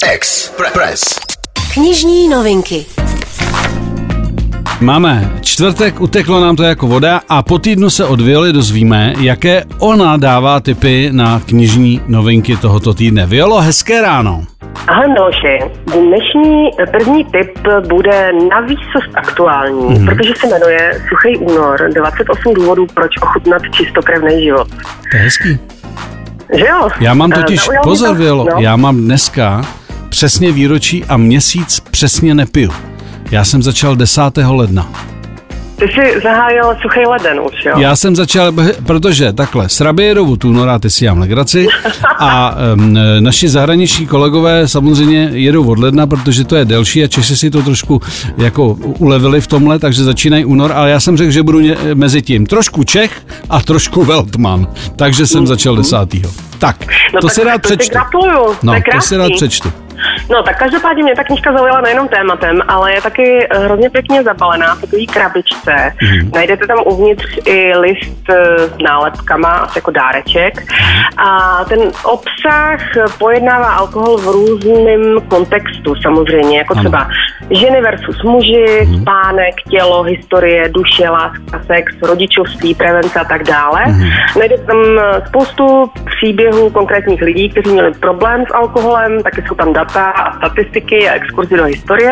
Express. Knižní novinky. Máme čtvrtek, uteklo nám to jako voda a po týdnu se od Violi dozvíme, jaké ona dává tipy na knižní novinky tohoto týdne. Violo, hezké ráno. Ahoj Miloši, dnešní první tip bude navíc aktuální, mm. protože se jmenuje Suchý únor, 28 důvodů, proč ochutnat čistokrevný život. To je hezký. Že jo? Já mám totiž, mě pozor to? Violo, No. já mám dneska přesně výročí a měsíc přesně nepiju. Já jsem začal 10. ledna. Ty jsi zahájil suchý leden už, jo? Já jsem začal, protože takhle, s Rabierovu Tunora, ty si jám legraci, a um, naši zahraniční kolegové samozřejmě jedou od ledna, protože to je delší a Češi si to trošku jako ulevili v tomhle, takže začínají únor, ale já jsem řekl, že budu ně, mezi tím trošku Čech a trošku Weltman, takže jsem začal desátýho. Tak, No to tak si rád to přečtu. gratuluju, No, to to si rád přečtu. No, tak každopádně mě ta knižka zaujala nejenom tématem, ale je taky hrozně pěkně zabalená v takové krabičce. Mhm. Mm. Najdete tam uvnitř i list eh, s nálepkama, asi jako dáreček. A ten obsah pojednává alkohol v různém kontextu samozřejmě, jako Ano. třeba ženy versus muži, spánek, tělo, historie, duše, láska, sex, rodičovství, prevence a tak dále. Najdete tam spoustu příběhů konkrétních lidí, kteří měli problém s alkoholem, taky jsou tam data a statistiky a exkurzy do historie.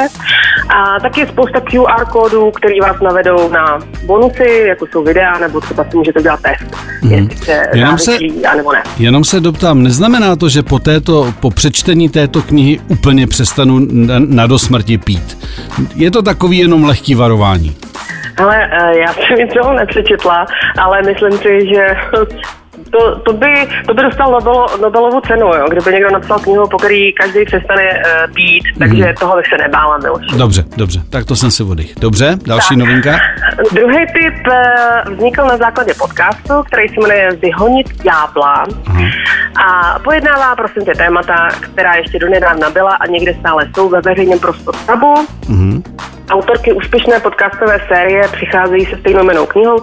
A taky je spousta QR kódů, které vás navedou na bonusy, jako jsou videa, nebo třeba si můžete dělat test, jestli jste Jenom se- anebo ne. Jenom se doptám, neznamená to, že po, této, po přečtení této knihy úplně přestanu na, na do smrti pít? Je to takový jenom lehký varování. Ale eh, já jsem nic toho nepřečetla, ale myslím si, že to, to, by, to by dostal Nobelo, Nobelovu cenu, jo? kdyby někdo napsal knihu, po který každý přestane uh, pít, takže Mhm. toho bych se nebála, Miloš. Dobře, dobře, tak to jsem si vodych. Dobře, další Tak. novinka? Druhý tip eh, vznikl na základě podcastu, který se jmenuje Vyhonit ďábla a pojednává prosím tě témata, která ještě donedávna byla a někde stále jsou ve veřejném prostoru tabu. Mhm. Autorky úspěšné podcastové série přicházejí se stejnomenou knihou,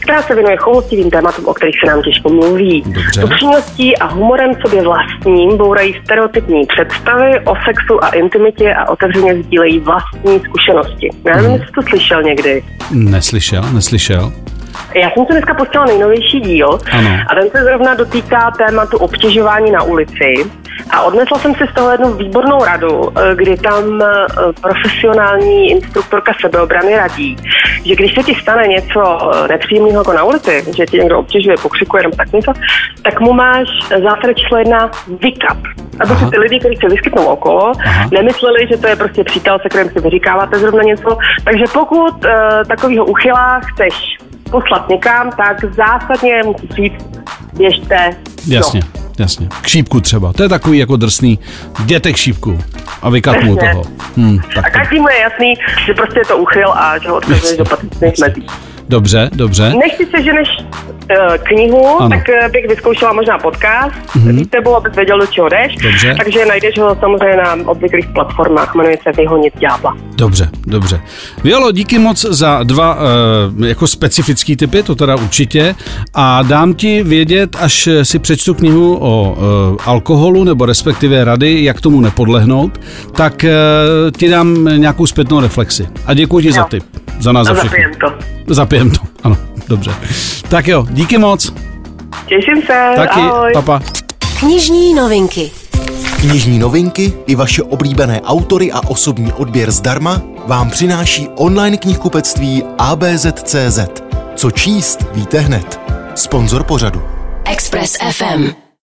která se věnuje choulostivým tématům, o kterých se nám těžko mluví. Dobře. S upřímností a humorem sobě vlastním bourají stereotypní představy o sexu a intimitě a otevřeně sdílejí vlastní zkušenosti. Já nevím, jestli jsi to slyšel někdy. Neslyšel, neslyšel. Já jsem se dneska pustila nejnovější díl Ano. a ten se zrovna dotýká tématu obtěžování na ulici. A odnesla jsem si z toho jednu výbornou radu, eh, kdy tam eh, profesionální instruktorka sebeobrany radí, že když se ti stane něco eh, nepříjemného jako na ulici, že ti někdo obtěžuje, pokřikuje nebo tak něco, tak mu máš zásada číslo jedna vykat. Aby Aha. si ty lidi, kteří se vyskytnou okolo, Aha. nemysleli, že to je prostě přítel, se kterým si vyříkáváte zrovna něco. Takže pokud uh, takového uchyla chceš poslat někam, tak zásadně musíš říct, běžte. Jasně, No. jasně. K šípku třeba. To je takový jako drsný. Jděte k šípku a vykat mu toho. Hmm, A tak to. každému je jasný, že prostě je to uchyl a že ho odkazuješ do patřičných mezí. Dobře, dobře. Než si seženeš uh, knihu, Ano. tak uh, bych vyzkoušela možná podcast mm-hmm. s tebou, abys věděl, do čeho jdeš. Dobře. Takže najdeš ho samozřejmě na obvyklých platformách, jmenuje se Vyhonit ďábla. Dobře, dobře. Violo, díky moc za dva uh, jako specifický typy, to teda určitě. A dám ti vědět, až si přečtu knihu o uh, alkoholu, nebo respektive rady, jak tomu nepodlehnout, tak uh, ti dám nějakou zpětnou reflexi. A děkuji ti za Jo. tip. Za nás A za všechno. zapijem to. Zapijem to, ano, dobře. Tak jo, díky moc. Těším se. Taky, Ahoj. papa. Knižní novinky. Knižní novinky i vaše oblíbené autory a osobní odběr zdarma vám přináší online knihkupectví ABZ.cz. Co číst, víte hned. Sponzor pořadu. Express FM.